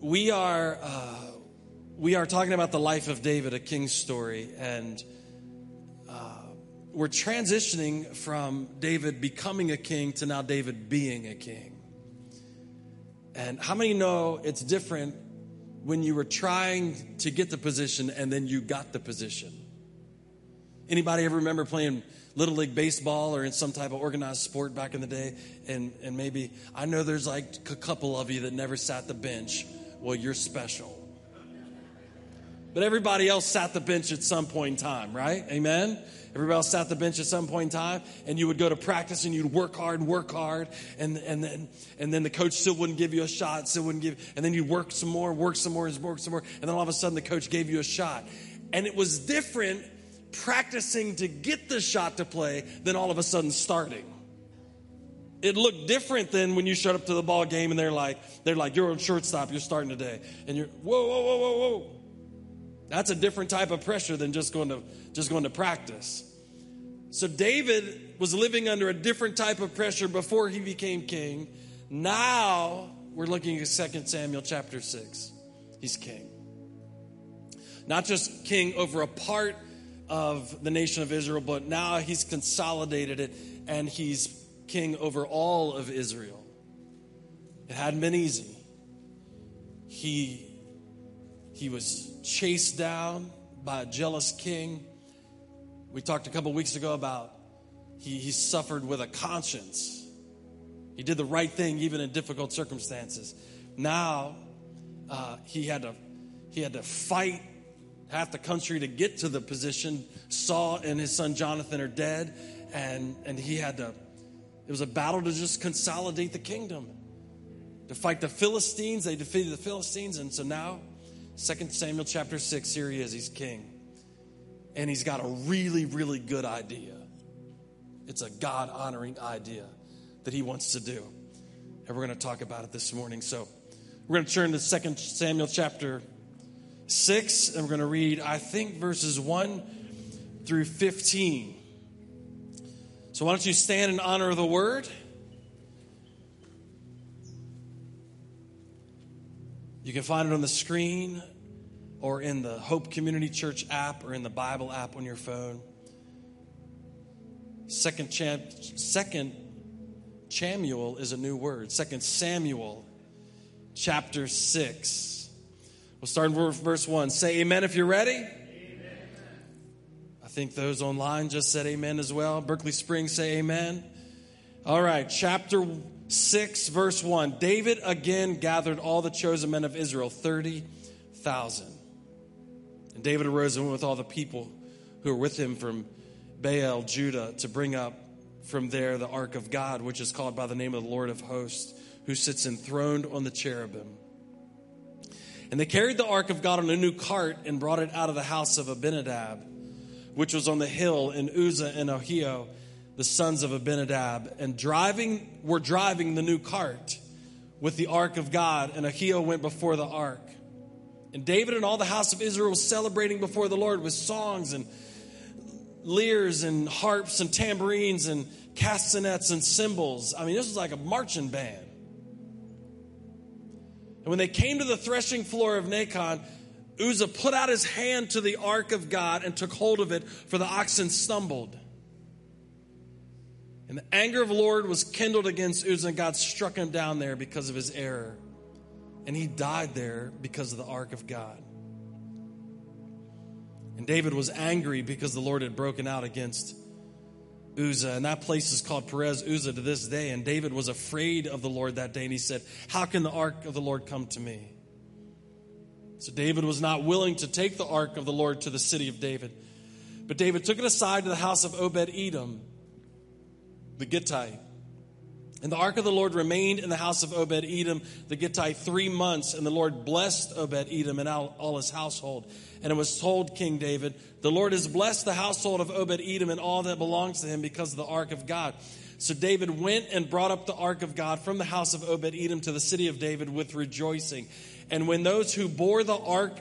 we are uh, we are talking about the life of David, a king's story, and uh, we're transitioning from David becoming a king to now David being a king. And how many know it's different when you were trying to get the position and then you got the position? Anybody ever remember playing little league baseball or in some type of organized sport back in the day? And and maybe I know there's like a couple of you that never sat the bench well, you're special. But everybody else sat the bench at some point in time, right? Amen? Everybody else sat the bench at some point in time, and you would go to practice and you'd work hard and work hard, and, and, then, and then the coach still wouldn't give you a shot, still wouldn't give, and then you'd work some more, work some more, work some more, and then all of a sudden the coach gave you a shot. And it was different practicing to get the shot to play than all of a sudden starting it looked different than when you showed up to the ball game and they're like, they're like, you're a shortstop, you're starting today. And you're, whoa, whoa, whoa, whoa, whoa. That's a different type of pressure than just going to just going to practice. So David was living under a different type of pressure before he became king. Now we're looking at 2 Samuel chapter 6. He's king. Not just king over a part of the nation of Israel, but now he's consolidated it and he's king over all of Israel. It hadn't been easy. He, he was chased down by a jealous king. We talked a couple weeks ago about he, he suffered with a conscience. He did the right thing even in difficult circumstances. Now uh, he had to he had to fight half the country to get to the position. Saul and his son Jonathan are dead, and and he had to it was a battle to just consolidate the kingdom. To fight the Philistines, they defeated the Philistines. And so now, 2 Samuel chapter 6, here he is, he's king. And he's got a really, really good idea. It's a God honoring idea that he wants to do. And we're going to talk about it this morning. So we're going to turn to 2 Samuel chapter 6, and we're going to read, I think, verses 1 through 15. So, why don't you stand in honor of the word? You can find it on the screen or in the Hope Community Church app or in the Bible app on your phone. Second, Cham- second Samuel is a new word. Second Samuel chapter 6. We'll start in verse 1. Say amen if you're ready think those online just said amen as well. Berkeley Springs say amen. All right, chapter 6, verse 1. David again gathered all the chosen men of Israel, 30,000. And David arose and went with all the people who were with him from Baal, Judah, to bring up from there the ark of God, which is called by the name of the Lord of hosts, who sits enthroned on the cherubim. And they carried the ark of God on a new cart and brought it out of the house of Abinadab which was on the hill in Uzzah and Ahio, the sons of Abinadab, and driving were driving the new cart with the ark of God, and Ahio went before the ark. And David and all the house of Israel celebrating before the Lord with songs and lyres and harps and tambourines and castanets and cymbals. I mean, this was like a marching band. And when they came to the threshing floor of Nacon, Uzzah put out his hand to the ark of God and took hold of it, for the oxen stumbled. And the anger of the Lord was kindled against Uzzah, and God struck him down there because of his error. And he died there because of the ark of God. And David was angry because the Lord had broken out against Uzzah. And that place is called Perez Uzzah to this day. And David was afraid of the Lord that day. And he said, How can the ark of the Lord come to me? So David was not willing to take the ark of the Lord to the city of David. But David took it aside to the house of Obed Edom, the Gittite. And the ark of the Lord remained in the house of Obed Edom, the Gittite, three months. And the Lord blessed Obed Edom and all, all his household. And it was told King David, The Lord has blessed the household of Obed Edom and all that belongs to him because of the ark of God. So David went and brought up the ark of God from the house of Obed Edom to the city of David with rejoicing. And when those who bore the ark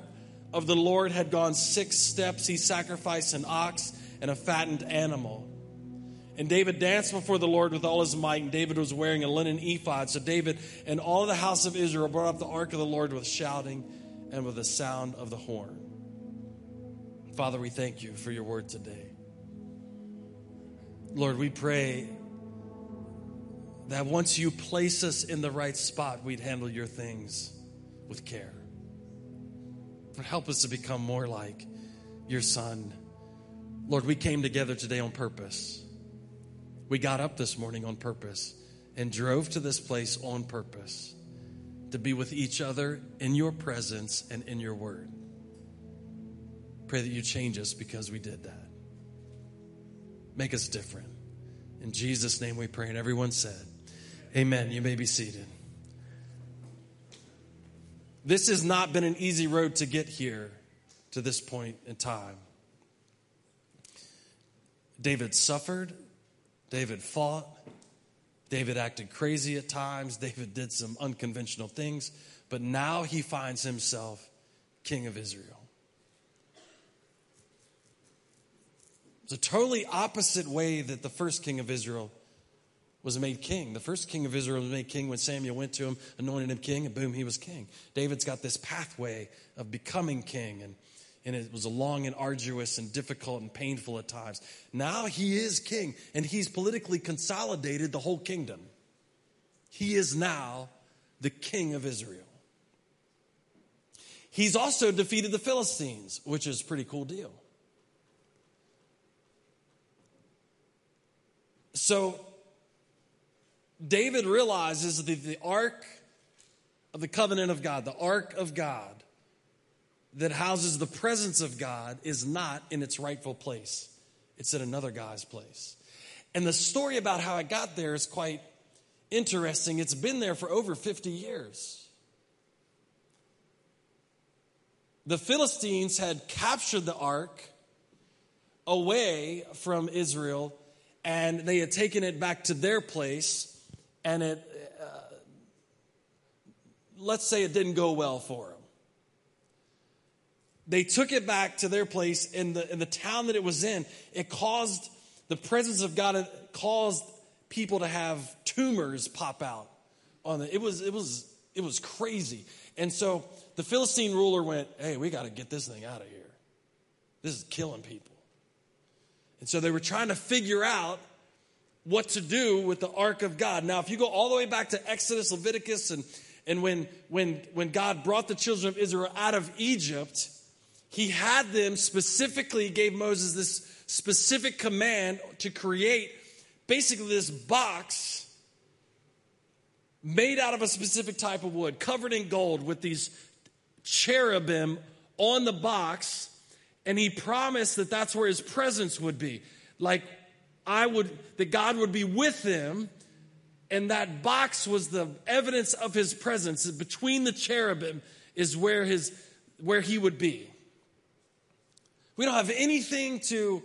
of the Lord had gone six steps, he sacrificed an ox and a fattened animal. And David danced before the Lord with all his might, and David was wearing a linen ephod. So David and all the house of Israel brought up the ark of the Lord with shouting and with the sound of the horn. Father, we thank you for your word today. Lord, we pray that once you place us in the right spot, we'd handle your things with care. Lord, help us to become more like your son. Lord, we came together today on purpose. We got up this morning on purpose and drove to this place on purpose to be with each other in your presence and in your word. Pray that you change us because we did that. Make us different. In Jesus' name we pray. And everyone said, Amen. You may be seated. This has not been an easy road to get here to this point in time. David suffered David fought. David acted crazy at times. David did some unconventional things. But now he finds himself king of Israel. It's a totally opposite way that the first king of Israel was made king. The first king of Israel was made king when Samuel went to him, anointed him king, and boom, he was king. David's got this pathway of becoming king. And and it was a long and arduous and difficult and painful at times. Now he is king, and he's politically consolidated the whole kingdom. He is now the king of Israel. He's also defeated the Philistines, which is a pretty cool deal. So David realizes that the ark of the covenant of God, the ark of God, that houses the presence of God is not in its rightful place. It's in another guy's place. And the story about how it got there is quite interesting. It's been there for over 50 years. The Philistines had captured the ark away from Israel and they had taken it back to their place and it uh, let's say it didn't go well for them they took it back to their place in the, in the town that it was in. It caused the presence of God, caused people to have tumors pop out on it. It was, it was, it was crazy. And so the Philistine ruler went, Hey, we got to get this thing out of here. This is killing people. And so they were trying to figure out what to do with the ark of God. Now, if you go all the way back to Exodus, Leviticus, and, and when, when, when God brought the children of Israel out of Egypt, he had them specifically, gave Moses this specific command to create basically this box made out of a specific type of wood, covered in gold with these cherubim on the box. And he promised that that's where his presence would be. Like, I would, that God would be with them. And that box was the evidence of his presence. Between the cherubim is where his, where he would be. We don't have anything to,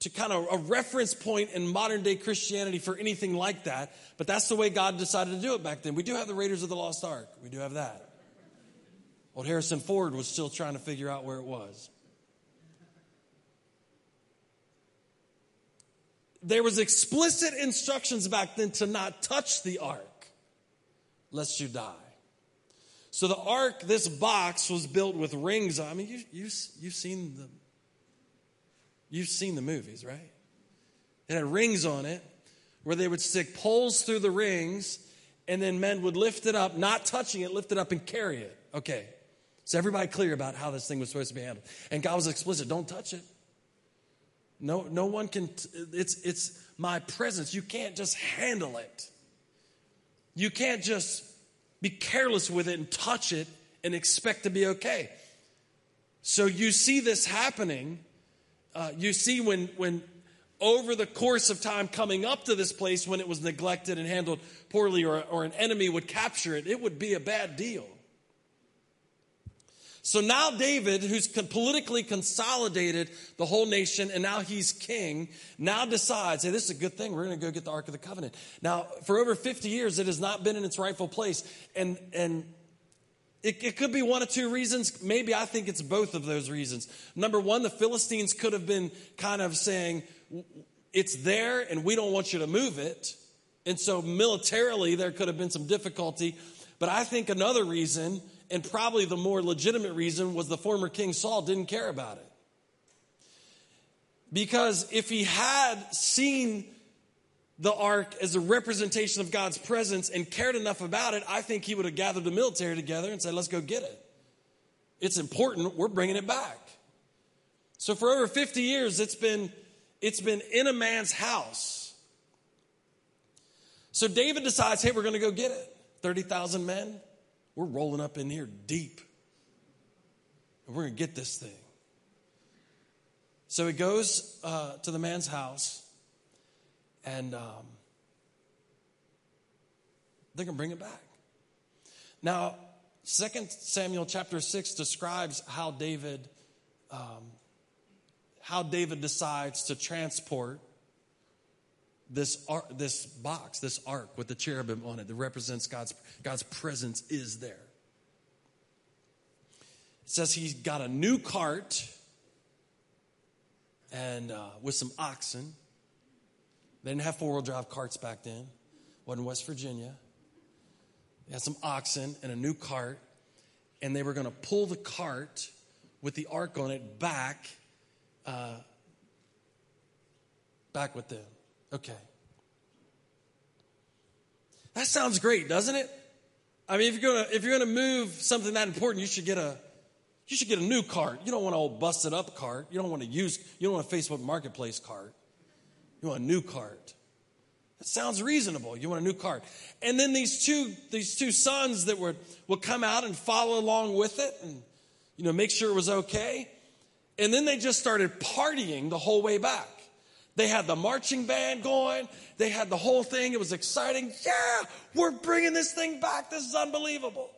to kind of a reference point in modern day Christianity for anything like that, but that's the way God decided to do it back then. We do have the Raiders of the Lost Ark. We do have that. Old Harrison Ford was still trying to figure out where it was. There was explicit instructions back then to not touch the ark lest you die. So the ark, this box was built with rings. I mean, you, you, you've seen the, you've seen the movies, right? It had rings on it where they would stick poles through the rings and then men would lift it up, not touching it, lift it up and carry it. Okay. So everybody clear about how this thing was supposed to be handled. And God was explicit, don't touch it. No, no one can, it's, it's my presence. You can't just handle it. You can't just be careless with it and touch it and expect to be okay. So you see this happening. Uh, you see when when over the course of time coming up to this place when it was neglected and handled poorly or, or an enemy would capture it, it would be a bad deal. So now David, who's politically consolidated the whole nation and now he's king, now decides, hey, this is a good thing. We're going to go get the Ark of the Covenant. Now, for over 50 years, it has not been in its rightful place. And, and it, it, could be one of two reasons. Maybe I think it's both of those reasons. Number one, the Philistines could have been kind of saying, it's there and we don't want you to move it. And so militarily, there could have been some difficulty. But I think another reason, and probably the more legitimate reason, was the former king Saul didn't care about it. Because if he had seen the ark as a representation of God's presence and cared enough about it, I think he would have gathered the military together and said, let's go get it. It's important. We're bringing it back. So for over 50 years, it's been, it's been in a man's house. So David decides, hey, we're going to go get it. 30,000 men. We're rolling up in here deep. And we're going to get this thing. So he goes uh, to the man's house and um, going to bring it back. Now, Second Samuel chapter 6 describes how David um, how David decides to transport this ark, this box, this ark with the cherubim on it that represents God's God's presence is there. It says he's got a new cart and uh, with some oxen. They didn't have four wheel drive carts back then. Wasn't West Virginia. They had some oxen and a new cart, and they were going to pull the cart with the ark on it back, uh, back with them. Okay. That sounds great, doesn't it? I mean, if you're gonna if you're gonna move something that important, you should get a you should get a new cart. You don't want an old busted up cart. You don't want to use you don't want a Facebook Marketplace cart. You want a new cart. That sounds reasonable. You want a new cart. And then these two, these two sons that would, would come out and follow along with it and, you know, make sure it was okay. And then they just started partying the whole way back. They had the marching band going. They had the whole thing. It was exciting. Yeah, we're bringing this thing back. This is unbelievable.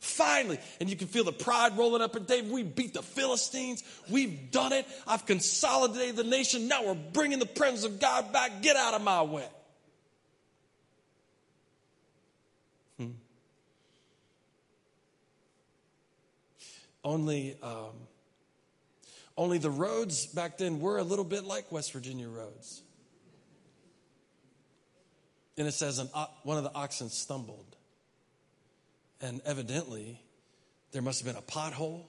Finally, and you can feel the pride rolling up in David. We beat the Philistines. We've done it. I've consolidated the nation. Now we're bringing the presence of God back. Get out of my way. Hmm. Only, um, only the roads back then were a little bit like West Virginia roads. And it says an, one of the oxen stumbled. And evidently, there must have been a pothole.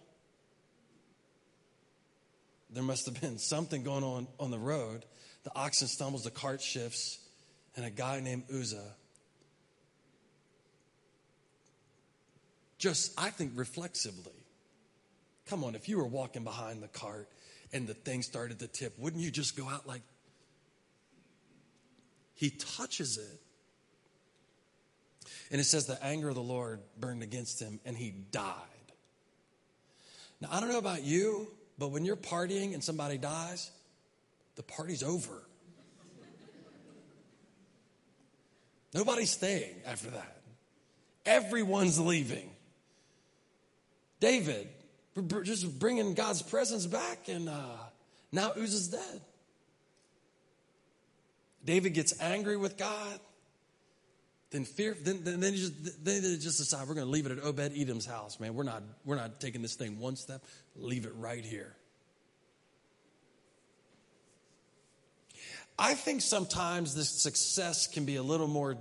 There must have been something going on on the road. The oxen stumbles, the cart shifts, and a guy named Uzzah just, I think, reflexively. Come on, if you were walking behind the cart and the thing started to tip, wouldn't you just go out like, he touches it and it says the anger of the Lord burned against him and he died. Now, I don't know about you, but when you're partying and somebody dies, the party's over. Nobody's staying after that. Everyone's leaving. David, just bringing God's presence back, and uh, now Uzzah's dead. David gets angry with God. Then fear, then, then, then, just, then they just decide we're going to leave it at Obed Edom's house, man. We're not, we're not taking this thing one step. Leave it right here. I think sometimes this success can be a little more,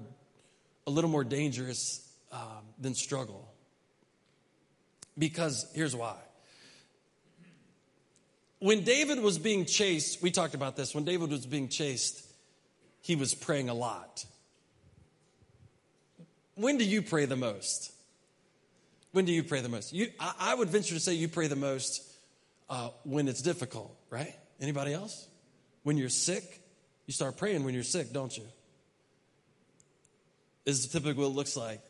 a little more dangerous um, than struggle. Because here's why. When David was being chased, we talked about this. When David was being chased, he was praying a lot. When do you pray the most? When do you pray the most? You, I, I would venture to say you pray the most uh, when it's difficult, right? Anybody else? When you're sick, you start praying when you're sick, don't you? Is typically what it looks like.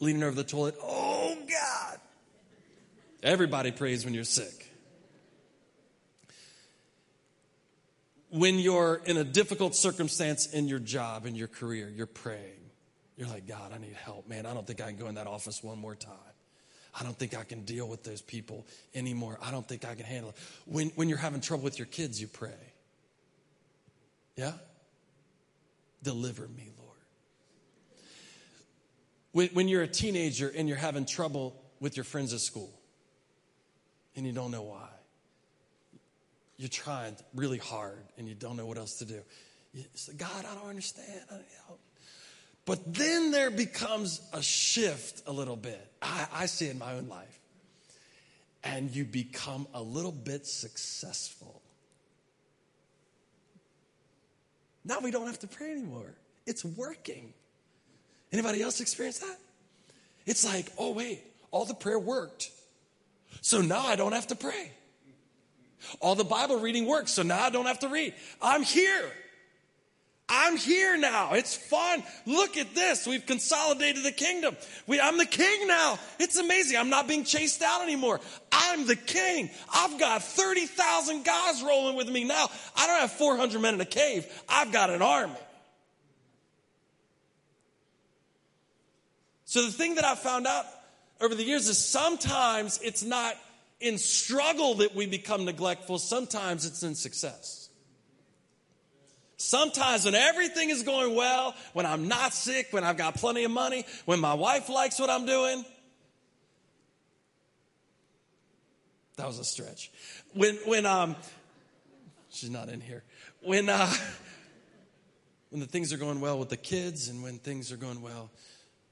Leaning over the toilet, oh God. Everybody prays when you're sick. When you're in a difficult circumstance in your job, in your career, you're praying. You're like, God, I need help. Man, I don't think I can go in that office one more time. I don't think I can deal with those people anymore. I don't think I can handle it. When, when you're having trouble with your kids, you pray. Yeah? Deliver me, Lord. When, when you're a teenager and you're having trouble with your friends at school and you don't know why, you're trying really hard and you don't know what else to do. You say, God, I don't understand. I don't. But then there becomes a shift a little bit. I, I see in my own life. And you become a little bit successful. Now we don't have to pray anymore. It's working. Anybody else experience that? It's like, oh, wait, all the prayer worked. So now I don't have to pray. All the Bible reading works, so now I don't have to read. I'm here. I'm here now. It's fun. Look at this. We've consolidated the kingdom. We, I'm the king now. It's amazing. I'm not being chased out anymore. I'm the king. I've got 30,000 guys rolling with me now. I don't have 400 men in a cave. I've got an army. So the thing that I found out over the years is sometimes it's not in struggle that we become neglectful. Sometimes it's in success. Sometimes when everything is going well, when I'm not sick, when I've got plenty of money, when my wife likes what I'm doing, that was a stretch. When when um she's not in here. When uh when the things are going well with the kids and when things are going well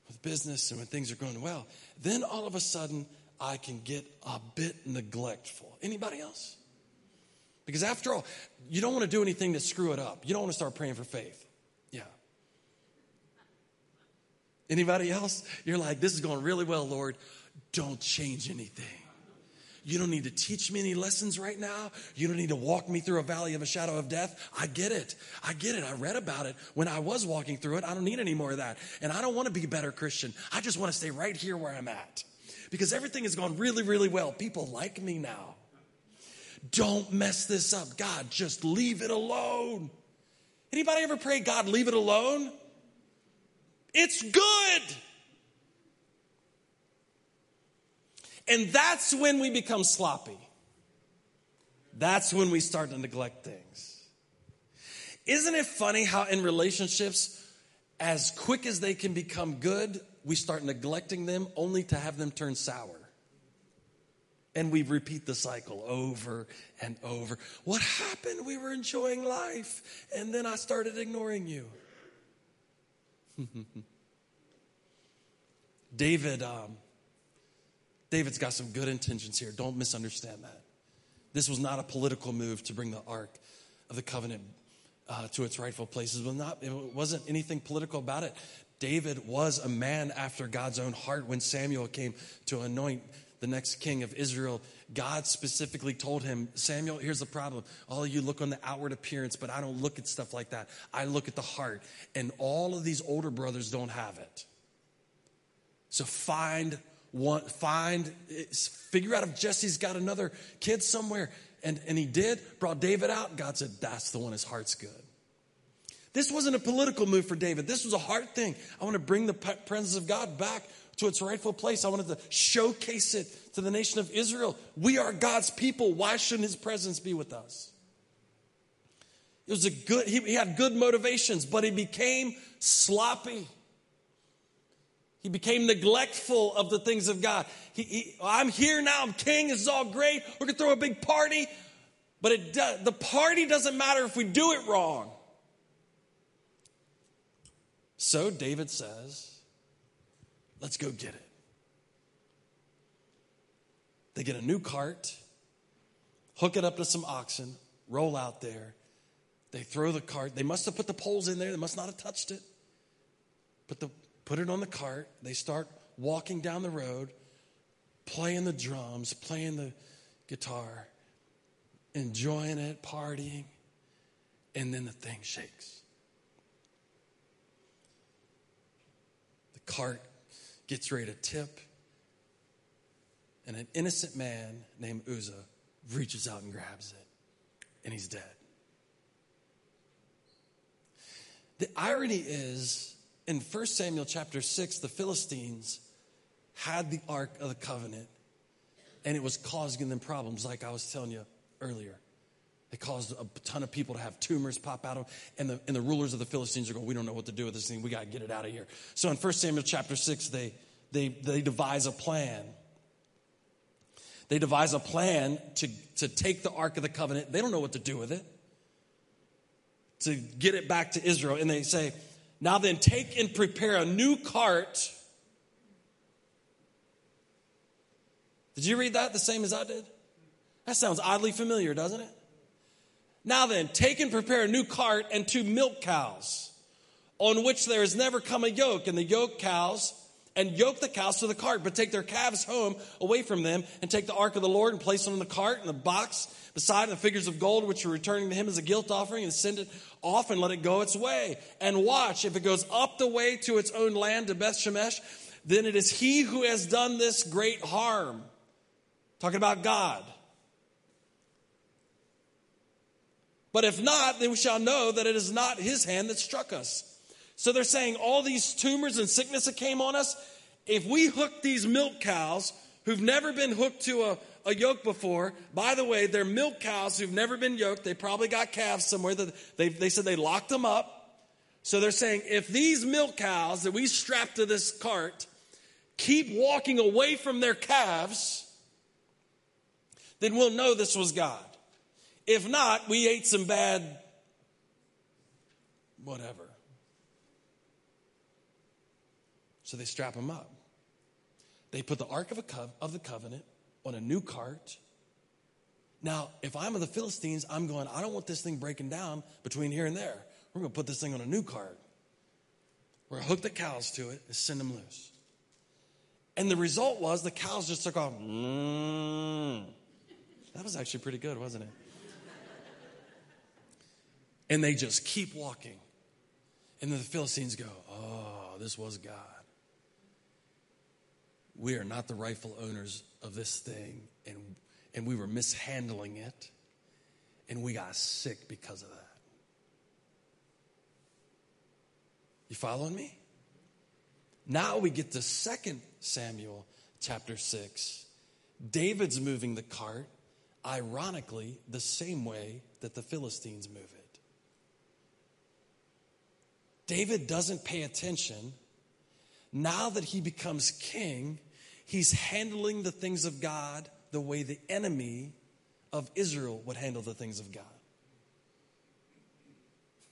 with business and when things are going well, then all of a sudden I can get a bit neglectful. Anybody else? Because after all, you don't want to do anything to screw it up. You don't want to start praying for faith. Yeah. Anybody else? You're like, this is going really well, Lord. Don't change anything. You don't need to teach me any lessons right now. You don't need to walk me through a valley of a shadow of death. I get it. I get it. I read about it when I was walking through it. I don't need any more of that. And I don't want to be a better Christian. I just want to stay right here where I'm at. Because everything has gone really, really well. People like me now. Don't mess this up. God, just leave it alone. Anybody ever pray, God, leave it alone? It's good. And that's when we become sloppy. That's when we start to neglect things. Isn't it funny how in relationships, as quick as they can become good, we start neglecting them only to have them turn sour? And we repeat the cycle over and over. What happened? We were enjoying life, and then I started ignoring you. David, um, David's got some good intentions here. Don't misunderstand that. This was not a political move to bring the Ark of the Covenant uh, to its rightful places. It, was not, it wasn't anything political about it. David was a man after God's own heart when Samuel came to anoint the next king of Israel, God specifically told him, Samuel, here's the problem. All you look on the outward appearance, but I don't look at stuff like that. I look at the heart. And all of these older brothers don't have it. So find one, find, figure out if Jesse's got another kid somewhere. And, and he did, brought David out. God said, that's the one, his heart's good. This wasn't a political move for David. This was a heart thing. I want to bring the presence of God back to its rightful place. I wanted to showcase it to the nation of Israel. We are God's people. Why shouldn't his presence be with us? It was a good, he, he had good motivations, but he became sloppy. He became neglectful of the things of God. He, he, I'm here now, I'm king, this is all great. We're gonna throw a big party, but it the party doesn't matter if we do it wrong. So David says, Let's go get it. They get a new cart, hook it up to some oxen, roll out there. They throw the cart. They must have put the poles in there. They must not have touched it. Put, the, put it on the cart. They start walking down the road, playing the drums, playing the guitar, enjoying it, partying. And then the thing shakes. The cart gets ready to tip, and an innocent man named Uzzah reaches out and grabs it, and he's dead. The irony is, in 1 Samuel chapter 6, the Philistines had the Ark of the Covenant, and it was causing them problems, like I was telling you earlier. It caused a ton of people to have tumors pop out of and the, and the rulers of the Philistines are going, we don't know what to do with this thing. We got to get it out of here. So in 1 Samuel chapter 6, they, they, they devise a plan. They devise a plan to, to take the Ark of the Covenant. They don't know what to do with it, to get it back to Israel. And they say, Now then, take and prepare a new cart. Did you read that the same as I did? That sounds oddly familiar, doesn't it? Now then, take and prepare a new cart and two milk cows, on which there has never come a yoke, and the yoke cows, and yoke the cows to the cart, but take their calves home away from them, and take the ark of the Lord and place it on the cart and the box beside the figures of gold which are returning to him as a guilt offering, and send it off and let it go its way. And watch, if it goes up the way to its own land to Beth Shemesh, then it is he who has done this great harm. Talking about God. But if not, then we shall know that it is not his hand that struck us. So they're saying all these tumors and sickness that came on us, if we hook these milk cows who've never been hooked to a, a yoke before, by the way, they're milk cows who've never been yoked. They probably got calves somewhere that they, they said they locked them up. So they're saying if these milk cows that we strap to this cart keep walking away from their calves, then we'll know this was God. If not, we ate some bad whatever. So they strap him up. They put the Ark of, Co- of the Covenant on a new cart. Now, if I'm of the Philistines, I'm going, I don't want this thing breaking down between here and there. We're going to put this thing on a new cart. We're going to hook the cows to it and send them loose. And the result was the cows just took off. Mm. That was actually pretty good, wasn't it? And they just keep walking. And then the Philistines go, Oh, this was God. We are not the rightful owners of this thing, and, and we were mishandling it, and we got sick because of that. You following me? Now we get to 2 Samuel chapter 6. David's moving the cart, ironically, the same way that the Philistines move it. David doesn't pay attention. Now that he becomes king, he's handling the things of God the way the enemy of Israel would handle the things of God.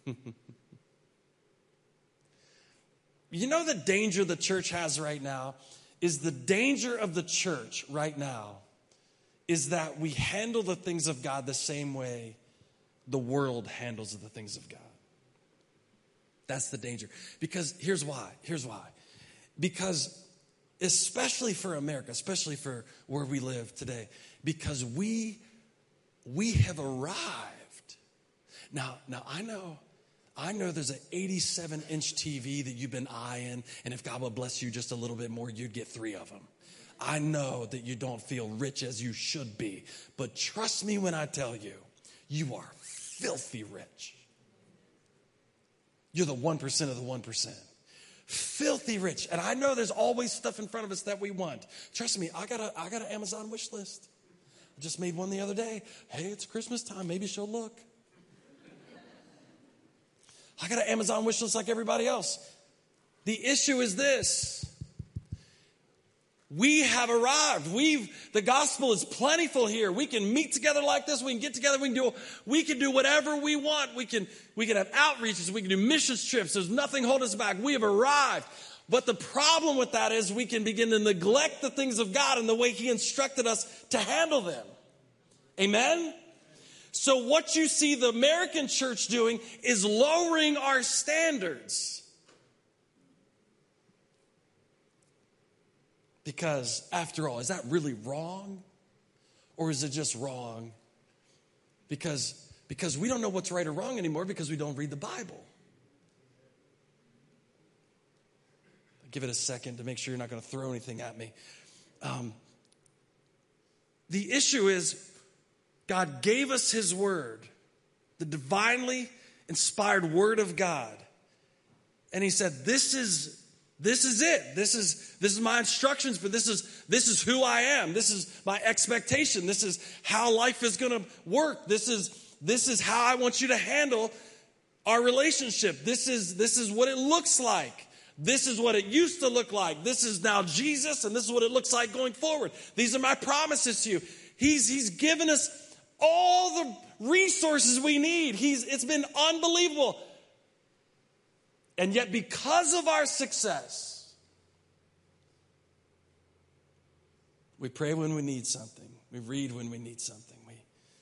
you know the danger the church has right now is the danger of the church right now is that we handle the things of God the same way the world handles the things of God. That's the danger. Because here's why. Here's why. Because especially for America, especially for where we live today, because we we have arrived. Now, now I know I know there's an 87 inch TV that you've been eyeing, and if God would bless you just a little bit more, you'd get three of them. I know that you don't feel rich as you should be, but trust me when I tell you, you are filthy rich. You're the 1% of the 1%. Filthy rich. And I know there's always stuff in front of us that we want. Trust me, I got a I got an Amazon wish list. I just made one the other day. Hey, it's Christmas time. Maybe she'll look. I got an Amazon wish list like everybody else. The issue is this we have arrived. We've, the gospel is plentiful here. We can meet together like this. We can get together. We can do, we can do whatever we want. We can, we can have outreaches. We can do missions trips. There's nothing holding us back. We have arrived. But the problem with that is we can begin to neglect the things of God and the way He instructed us to handle them. Amen? So what you see the American church doing is lowering our standards. Because, after all, is that really wrong? Or is it just wrong because, because we don't know what's right or wrong anymore because we don't read the Bible? Give it a second to make sure you're not going to throw anything at me. Um, the issue is God gave us His Word, the divinely inspired Word of God. And He said, This is this is it. This is this is my instructions for this is this is who I am. This is my expectation. This is how life is going to work. This is this is how I want you to handle our relationship. This is this is what it looks like. This is what it used to look like. This is now Jesus, and this is what it looks like going forward. These are my promises to you. He's, he's given us all the resources we need. He's, it's been unbelievable. And yet, because of our success, we pray when we need something, we read when we need something. We,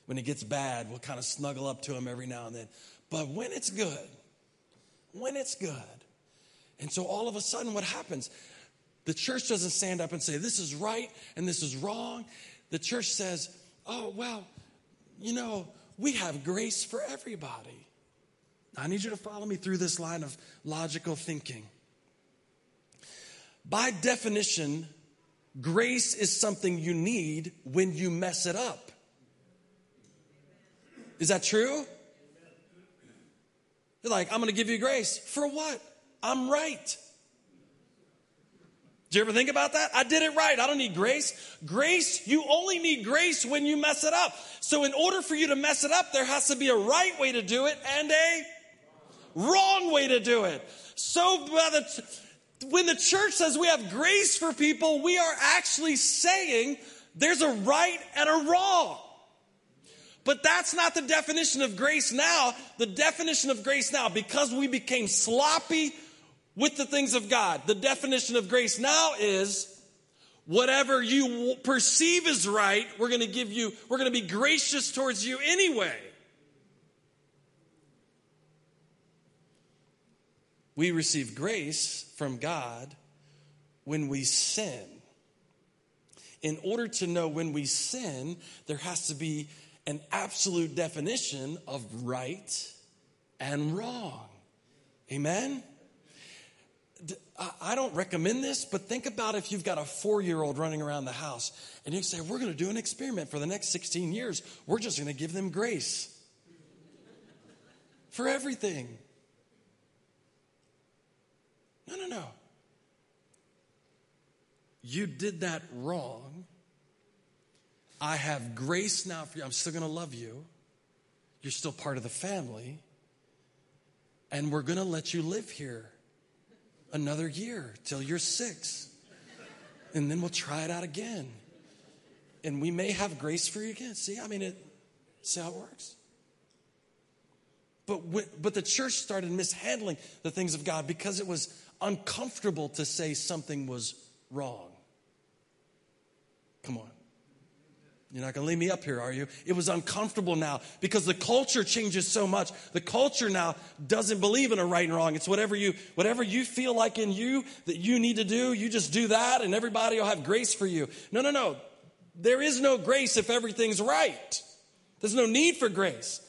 when it gets bad, we'll kind of snuggle up to Him every now and then. But when it's good, when it's good, and so all of a sudden, what happens? The church doesn't stand up and say, This is right and this is wrong. The church says, Oh, well, you know, we have grace for everybody. I need you to follow me through this line of logical thinking. By definition, grace is something you need when you mess it up. Is that true? You're like, I'm going to give you grace. For what? I'm right. Do you ever think about that? I did it right. I don't need grace. Grace, you only need grace when you mess it up. So, in order for you to mess it up, there has to be a right way to do it and a wrong way to do it. So, the, when the church says we have grace for people, we are actually saying there's a right and a wrong. But that's not the definition of grace now. The definition of grace now, because we became sloppy with the things of God. The definition of grace now is whatever you perceive is right, we're going to give you, we're going to be gracious towards you anyway. We receive grace from God when we sin. In order to know when we sin, there has to be an absolute definition of right and wrong. Amen? I don't recommend this, but think about if you've got a four year old running around the house and you say, We're going to do an experiment for the next 16 years. We're just going to give them grace for everything. No, no, no. You did that wrong. I have grace now for you. I'm still going to love you. You're still part of the family. And we're going to let you live here another year till you're six. And then we'll try it out again. And we may have grace for you again. See, I mean, it, see how it works? But, but the church started mishandling the things of God because it was uncomfortable to say something was wrong. Come on. You're not going to leave me up here, are you? It was uncomfortable now because the culture changes so much. The culture now doesn't believe in a right and wrong. It's whatever you whatever you feel like in you that you need to do, you just do that and everybody will have grace for you. No, no, no. There is no grace if everything's right. There's no need for grace.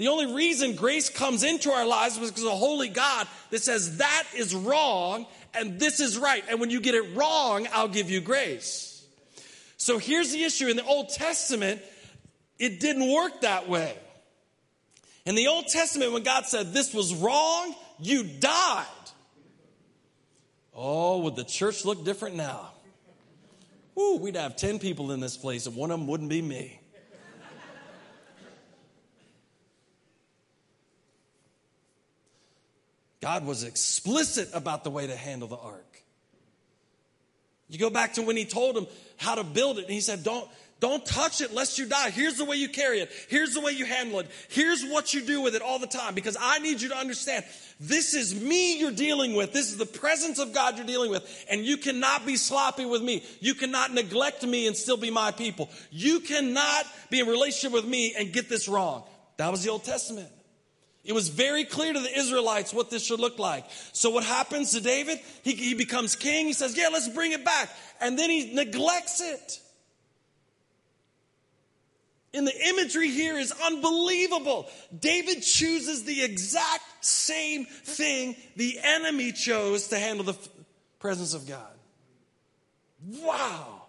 The only reason grace comes into our lives is because of a holy God that says that is wrong and this is right. And when you get it wrong, I'll give you grace. So here's the issue in the Old Testament, it didn't work that way. In the Old Testament, when God said this was wrong, you died. Oh, would the church look different now? Ooh, we'd have 10 people in this place, and one of them wouldn't be me. God was explicit about the way to handle the ark. You go back to when he told him how to build it, and he said, Don't, don't touch it lest you die. Here's the way you carry it. Here's the way you handle it. Here's what you do with it all the time because I need you to understand this is me you're dealing with. This is the presence of God you're dealing with. And you cannot be sloppy with me. You cannot neglect me and still be my people. You cannot be in relationship with me and get this wrong. That was the Old Testament. It was very clear to the Israelites what this should look like. So what happens to David? He, he becomes king. He says, yeah, let's bring it back. And then he neglects it. And the imagery here is unbelievable. David chooses the exact same thing the enemy chose to handle the presence of God. Wow.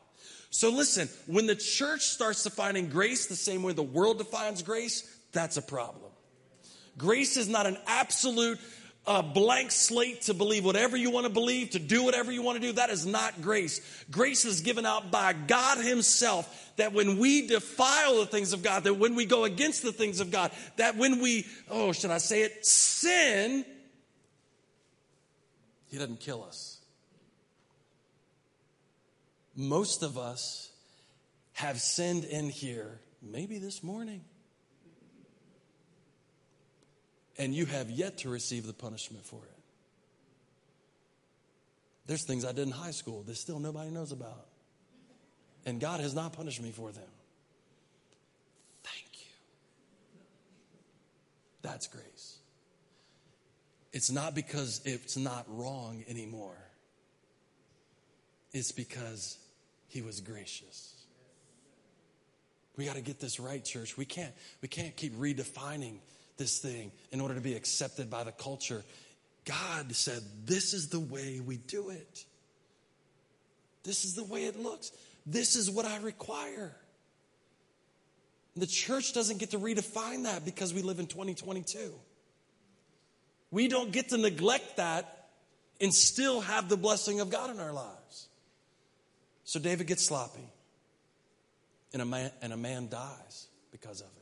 So listen, when the church starts defining grace the same way the world defines grace, that's a problem. Grace is not an absolute uh, blank slate to believe whatever you want to believe, to do whatever you want to do. That is not grace. Grace is given out by God Himself that when we defile the things of God, that when we go against the things of God, that when we, oh, should I say it, sin, He doesn't kill us. Most of us have sinned in here, maybe this morning. And you have yet to receive the punishment for it. There's things I did in high school that still nobody knows about. And God has not punished me for them. Thank you. That's grace. It's not because it's not wrong anymore, it's because He was gracious. We got to get this right, church. We can't, we can't keep redefining this thing in order to be accepted by the culture. God said, This is the way we do it. This is the way it looks. This is what I require. The church doesn't get to redefine that because we live in 2022. We don't get to neglect that and still have the blessing of God in our lives. So David gets sloppy, and a man, and a man dies because of it.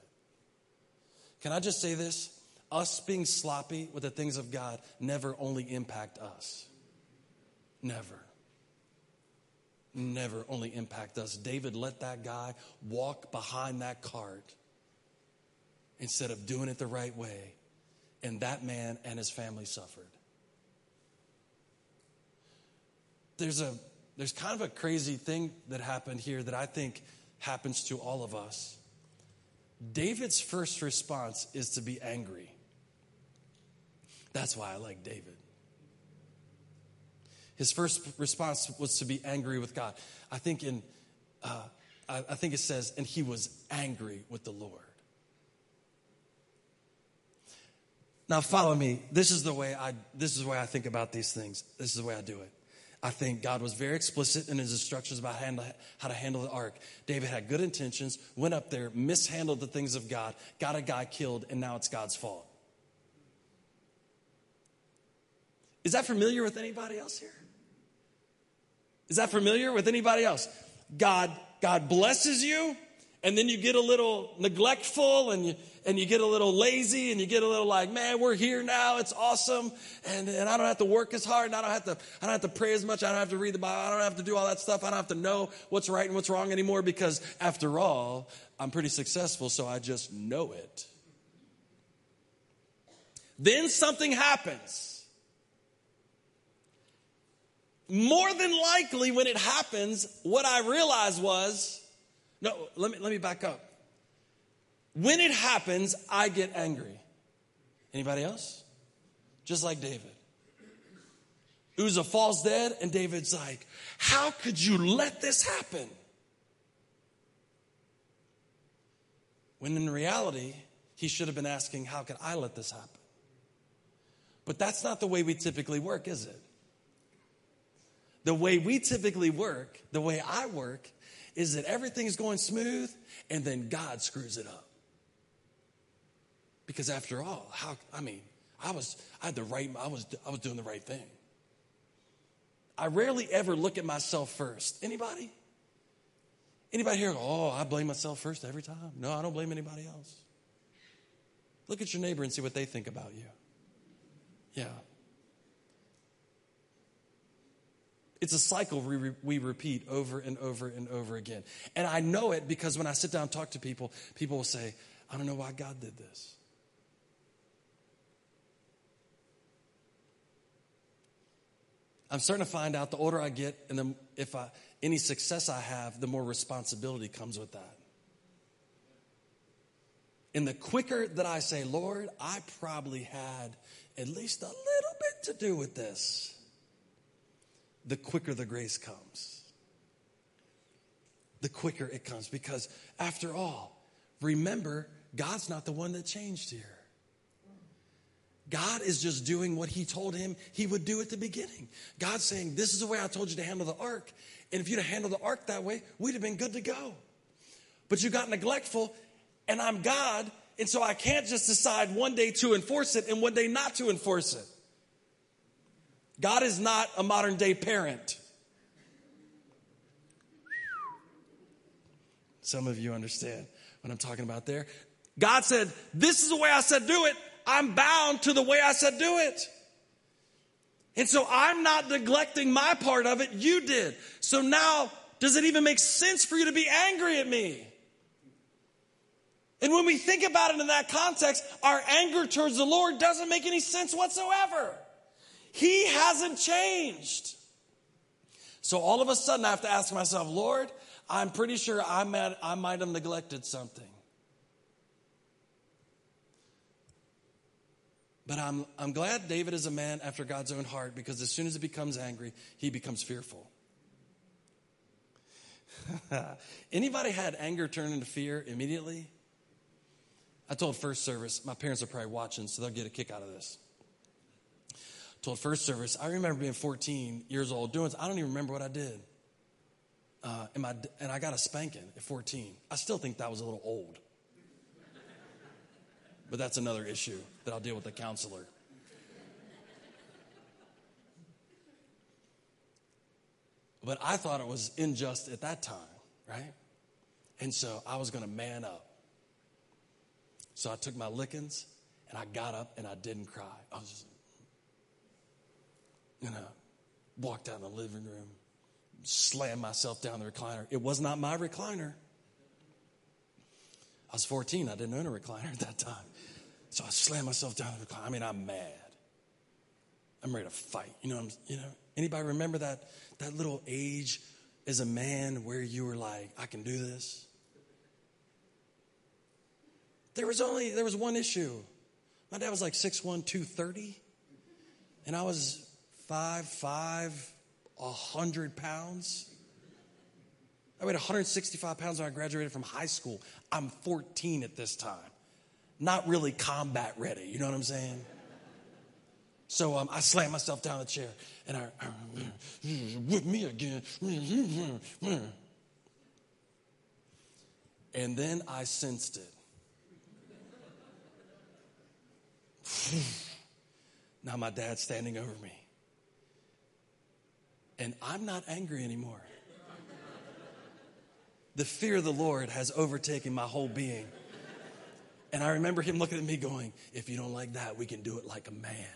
Can I just say this? Us being sloppy with the things of God never only impact us. Never. Never only impact us. David let that guy walk behind that cart instead of doing it the right way and that man and his family suffered. There's a there's kind of a crazy thing that happened here that I think happens to all of us. David's first response is to be angry. That's why I like David. His first response was to be angry with God. I think in uh, I, I think it says, and he was angry with the Lord. Now follow me. This is the way I this is the way I think about these things. This is the way I do it. I think God was very explicit in his instructions about how to handle the ark. David had good intentions, went up there, mishandled the things of God, got a guy killed, and now it's God's fault. Is that familiar with anybody else here? Is that familiar with anybody else? God, God blesses you, and then you get a little neglectful and you, and you get a little lazy and you get a little like, man, we're here now. It's awesome. And, and I don't have to work as hard and I don't have to, I don't have to pray as much. I don't have to read the Bible. I don't have to do all that stuff. I don't have to know what's right and what's wrong anymore because after all, I'm pretty successful. So I just know it. Then something happens. More than likely, when it happens, what I realized was no, let me, let me back up. When it happens, I get angry. Anybody else? Just like David. Uzzah falls dead, and David's like, How could you let this happen? When in reality, he should have been asking, How could I let this happen? But that's not the way we typically work, is it? The way we typically work, the way I work, is that everything's going smooth and then God screws it up. Because after all, how I mean, I was I had the right I was I was doing the right thing. I rarely ever look at myself first. Anybody? Anybody here "Oh, I blame myself first every time." No, I don't blame anybody else. Look at your neighbor and see what they think about you. Yeah. It's a cycle we, re- we repeat over and over and over again. And I know it because when I sit down and talk to people, people will say, I don't know why God did this. I'm starting to find out the older I get, and the, if I, any success I have, the more responsibility comes with that. And the quicker that I say, Lord, I probably had at least a little bit to do with this the quicker the grace comes. The quicker it comes. Because after all, remember, God's not the one that changed here. God is just doing what he told him he would do at the beginning. God's saying, This is the way I told you to handle the ark. And if you'd have handled the ark that way, we'd have been good to go. But you got neglectful, and I'm God, and so I can't just decide one day to enforce it and one day not to enforce it. God is not a modern day parent. Some of you understand what I'm talking about there. God said, This is the way I said do it. I'm bound to the way I said do it. And so I'm not neglecting my part of it. You did. So now, does it even make sense for you to be angry at me? And when we think about it in that context, our anger towards the Lord doesn't make any sense whatsoever. He hasn't changed. So all of a sudden, I have to ask myself, Lord, I'm pretty sure I might, I might have neglected something. But I'm, I'm glad David is a man after God's own heart because as soon as he becomes angry, he becomes fearful. Anybody had anger turn into fear immediately? I told first service, my parents are probably watching, so they'll get a kick out of this. Told first service, I remember being 14 years old doing. I don't even remember what I did. Uh, and, my, and I got a spanking at 14. I still think that was a little old. But that's another issue that I'll deal with the counselor. But I thought it was unjust at that time, right? And so I was going to man up. So I took my lickings and I got up and I didn't cry. I was just, you know, walked out in the living room, slammed myself down the recliner. It was not my recliner. I was 14. I didn't own a recliner at that time. So I slammed myself down the recliner. I mean, I'm mad. I'm ready to fight. You know, I'm, you know, anybody remember that, that little age as a man where you were like, I can do this? There was only there was one issue. My dad was like 6'1, 230. And I was 5'5, 100 pounds. I weighed 165 pounds when I graduated from high school. I'm 14 at this time. Not really combat ready, you know what I'm saying? So um, I slammed myself down the chair and I, with me again. And then I sensed it. now my dad's standing over me. And I'm not angry anymore. The fear of the Lord has overtaken my whole being. And I remember him looking at me going, If you don't like that, we can do it like a man.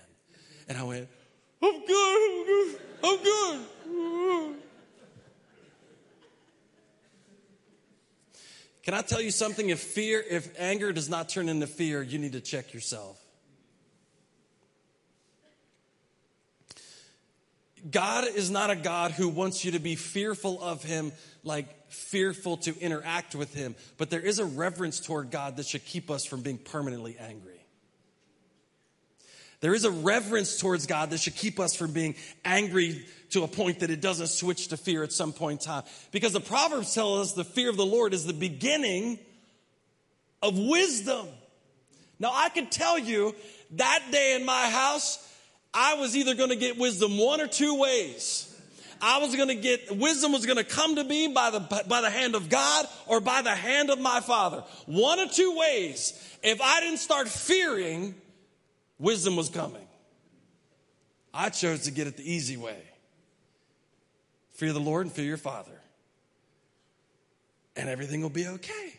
And I went, I'm good, I'm good, I'm good. Can I tell you something? If fear, if anger does not turn into fear, you need to check yourself. God is not a God who wants you to be fearful of Him, like fearful to interact with Him, but there is a reverence toward God that should keep us from being permanently angry. There is a reverence towards God that should keep us from being angry to a point that it doesn't switch to fear at some point in time. Because the Proverbs tell us the fear of the Lord is the beginning of wisdom. Now, I can tell you that day in my house, I was either going to get wisdom one or two ways. I was going to get wisdom was going to come to me by the by the hand of God or by the hand of my father. One or two ways. If I didn't start fearing, wisdom was coming. I chose to get it the easy way. Fear the Lord and fear your father. And everything will be okay.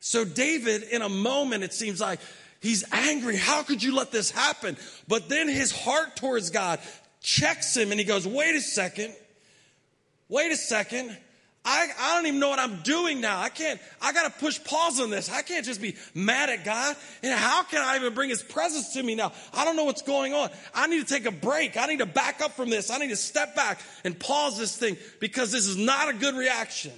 So David in a moment it seems like He's angry. How could you let this happen? But then his heart towards God checks him and he goes, wait a second. Wait a second. I, I don't even know what I'm doing now. I can't, I got to push pause on this. I can't just be mad at God. And how can I even bring his presence to me now? I don't know what's going on. I need to take a break. I need to back up from this. I need to step back and pause this thing because this is not a good reaction.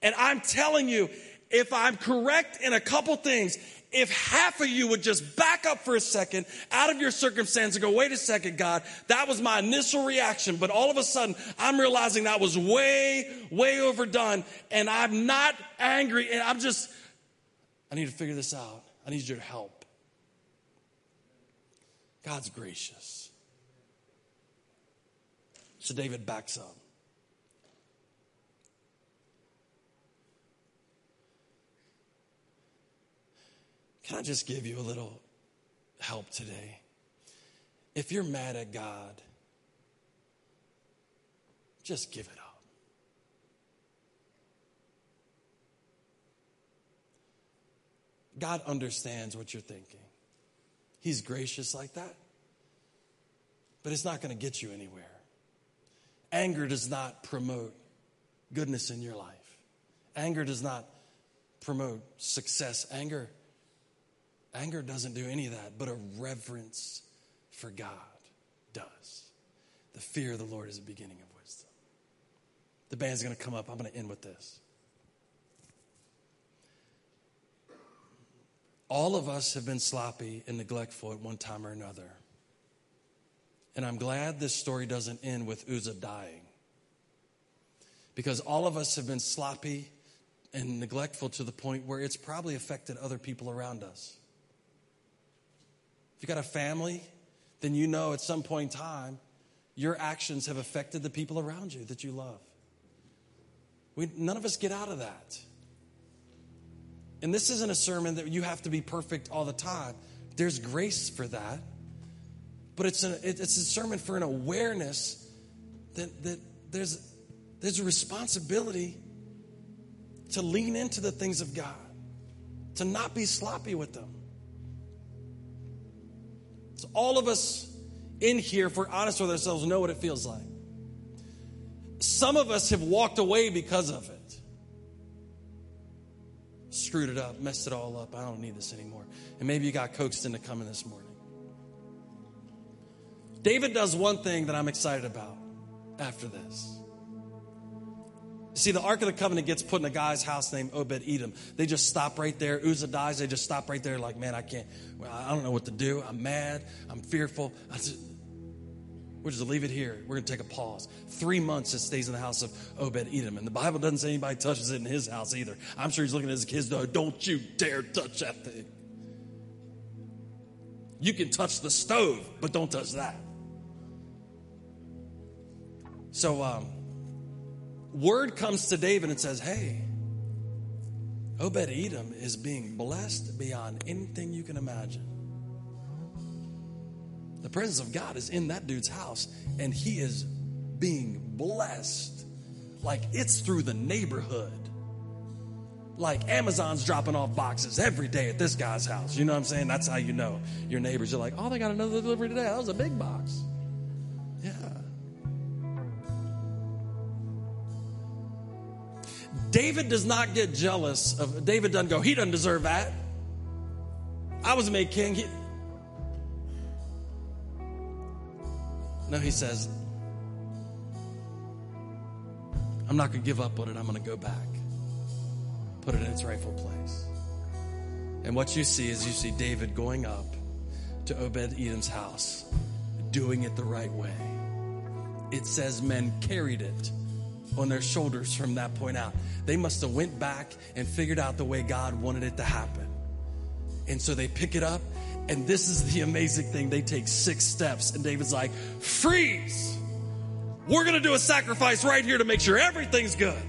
And I'm telling you, if I'm correct in a couple things, if half of you would just back up for a second out of your circumstance and go, wait a second, God, that was my initial reaction. But all of a sudden, I'm realizing that was way, way overdone. And I'm not angry. And I'm just, I need to figure this out. I need your help. God's gracious. So David backs up. Can I just give you a little help today? If you're mad at God, just give it up. God understands what you're thinking. He's gracious like that. but it's not going to get you anywhere. Anger does not promote goodness in your life. Anger does not promote success. Anger anger doesn't do any of that, but a reverence for God does. The fear of the Lord is the beginning of wisdom. The band's going to come up. I'm going to end with this. All of us have been sloppy and neglectful at one time or another. And I'm glad this story doesn't end with Uzzah dying. Because all of us have been sloppy and neglectful to the point where it's probably affected other people around us. If you've got a family, then you know at some point in time, your actions have affected the people around you that you love. We, none of us get out of that. And this isn't a sermon that you have to be perfect all the time. There's grace for that. But it's, a it's a sermon for an awareness that, that there's, there's a responsibility to lean into the things of God, to not be sloppy with them. So, all of us in here, if we're honest with ourselves, know what it feels like. Some of us have walked away because of it screwed it up, messed it all up. I don't need this anymore. And maybe you got coaxed into coming this morning. David does one thing that I'm excited about after this. See, the Ark of the Covenant gets put in a guy's house named Obed Edom. They just stop right there. Uzzah dies. They just stop right there, like, man, I can't, I don't know what to do. I'm mad. I'm fearful. Just, we're just leave it here. We're going to take a pause. Three months it stays in the house of Obed Edom. And the Bible doesn't say anybody touches it in his house either. I'm sure he's looking at his kids, though, don't you dare touch that thing. You can touch the stove, but don't touch that. So, um, word comes to David and says, Hey, Obed Edom is being blessed beyond anything you can imagine. The presence of God is in that dude's house, and he is being blessed. Like it's through the neighborhood. Like Amazon's dropping off boxes every day at this guy's house. You know what I'm saying? That's how you know your neighbors are like, oh, they got another delivery today. That was a big box. Yeah. David does not get jealous of, David doesn't go, he doesn't deserve that. I was made king. He, No, he says, I'm not going to give up on it. I'm going to go back, put it in its rightful place. And what you see is you see David going up to Obed Edom's house, doing it the right way. It says men carried it on their shoulders from that point out. They must have went back and figured out the way God wanted it to happen. And so they pick it up and this is the amazing thing. They take six steps, and David's like, freeze! We're gonna do a sacrifice right here to make sure everything's good.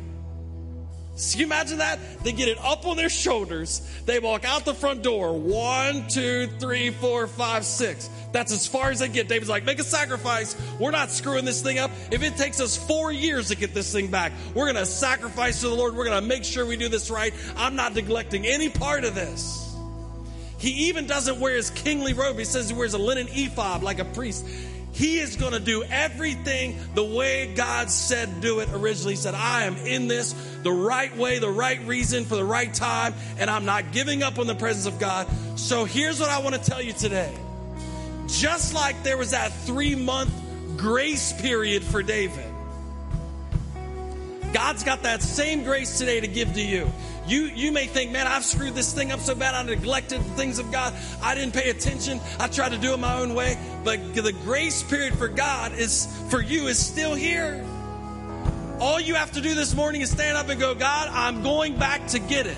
So you imagine that? They get it up on their shoulders. They walk out the front door. One, two, three, four, five, six. That's as far as they get. David's like, make a sacrifice. We're not screwing this thing up. If it takes us four years to get this thing back, we're going to sacrifice to the Lord. We're going to make sure we do this right. I'm not neglecting any part of this. He even doesn't wear his kingly robe. He says he wears a linen ephod like a priest. He is going to do everything the way God said do it originally. He said, I am in this the right way, the right reason, for the right time, and I'm not giving up on the presence of God. So here's what I want to tell you today. Just like there was that three month grace period for David, God's got that same grace today to give to you. You, you may think, man, I've screwed this thing up so bad. I neglected the things of God. I didn't pay attention. I tried to do it my own way. But the grace period for God is, for you, is still here. All you have to do this morning is stand up and go, God, I'm going back to get it.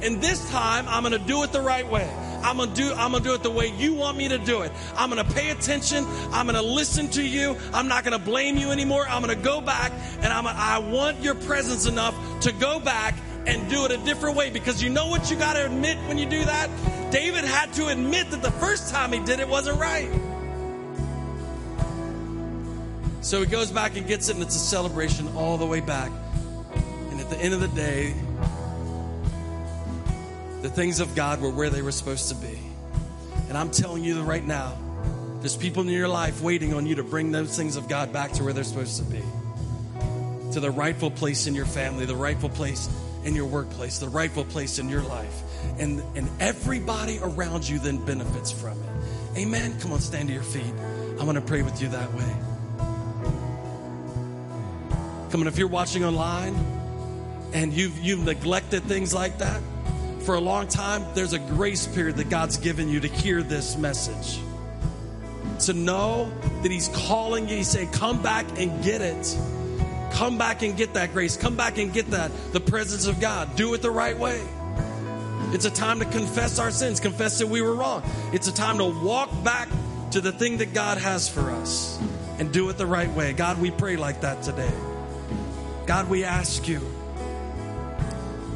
And this time, I'm going to do it the right way. I'm gonna do I'm gonna do it the way you want me to do it. I'm gonna pay attention. I'm gonna listen to you. I'm not gonna blame you anymore. I'm gonna go back and I'm I want your presence enough to go back and do it a different way because you know what you got to admit when you do that? David had to admit that the first time he did it wasn't right. So he goes back and gets it, and it's a celebration all the way back. And at the end of the day, the things of God were where they were supposed to be. And I'm telling you right now, There's people in your life waiting on you to bring those things of God back to where they're supposed to be. To the rightful place in your family, the rightful place in your workplace, the rightful place in your life. And, and everybody around you then benefits from it. Amen. Come on, stand to your feet. I want to pray with you that way. Come on, if you're watching online and you've, you've neglected things like that for a long time, there's a grace period that God's given you to hear this message to know that He's calling you. He's saying, Come back and get it. Come back and get that grace. Come back and get that, the presence of God. Do it the right way. It's a time to confess our sins, confess that we were wrong. It's a time to walk back to the thing that God has for us and do it the right way. God, we pray like that today. God, we ask you.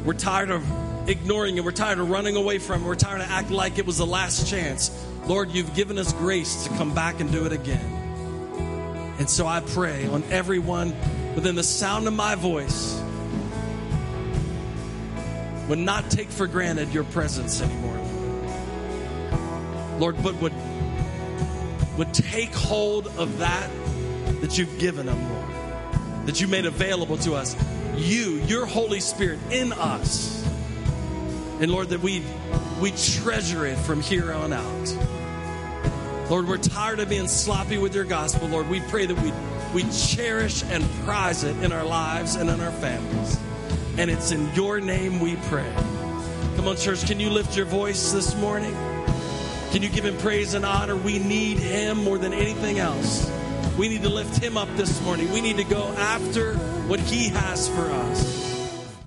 We're tired of ignoring it. We're tired of running away from it. We're tired of acting like it was the last chance. Lord, you've given us grace to come back and do it again. And so I pray on everyone within the sound of my voice would not take for granted your presence anymore. Lord, but would, would take hold of that that you've given them, Lord, that you made available to us. You, your Holy Spirit in us. And Lord, that we, we treasure it from here on out. Lord, we're tired of being sloppy with your gospel. Lord, we pray that we, we cherish and prize it in our lives and in our families. And it's in your name we pray. Come on, church, can you lift your voice this morning? Can you give him praise and honor? We need him more than anything else. We need to lift him up this morning. We need to go after what he has for us.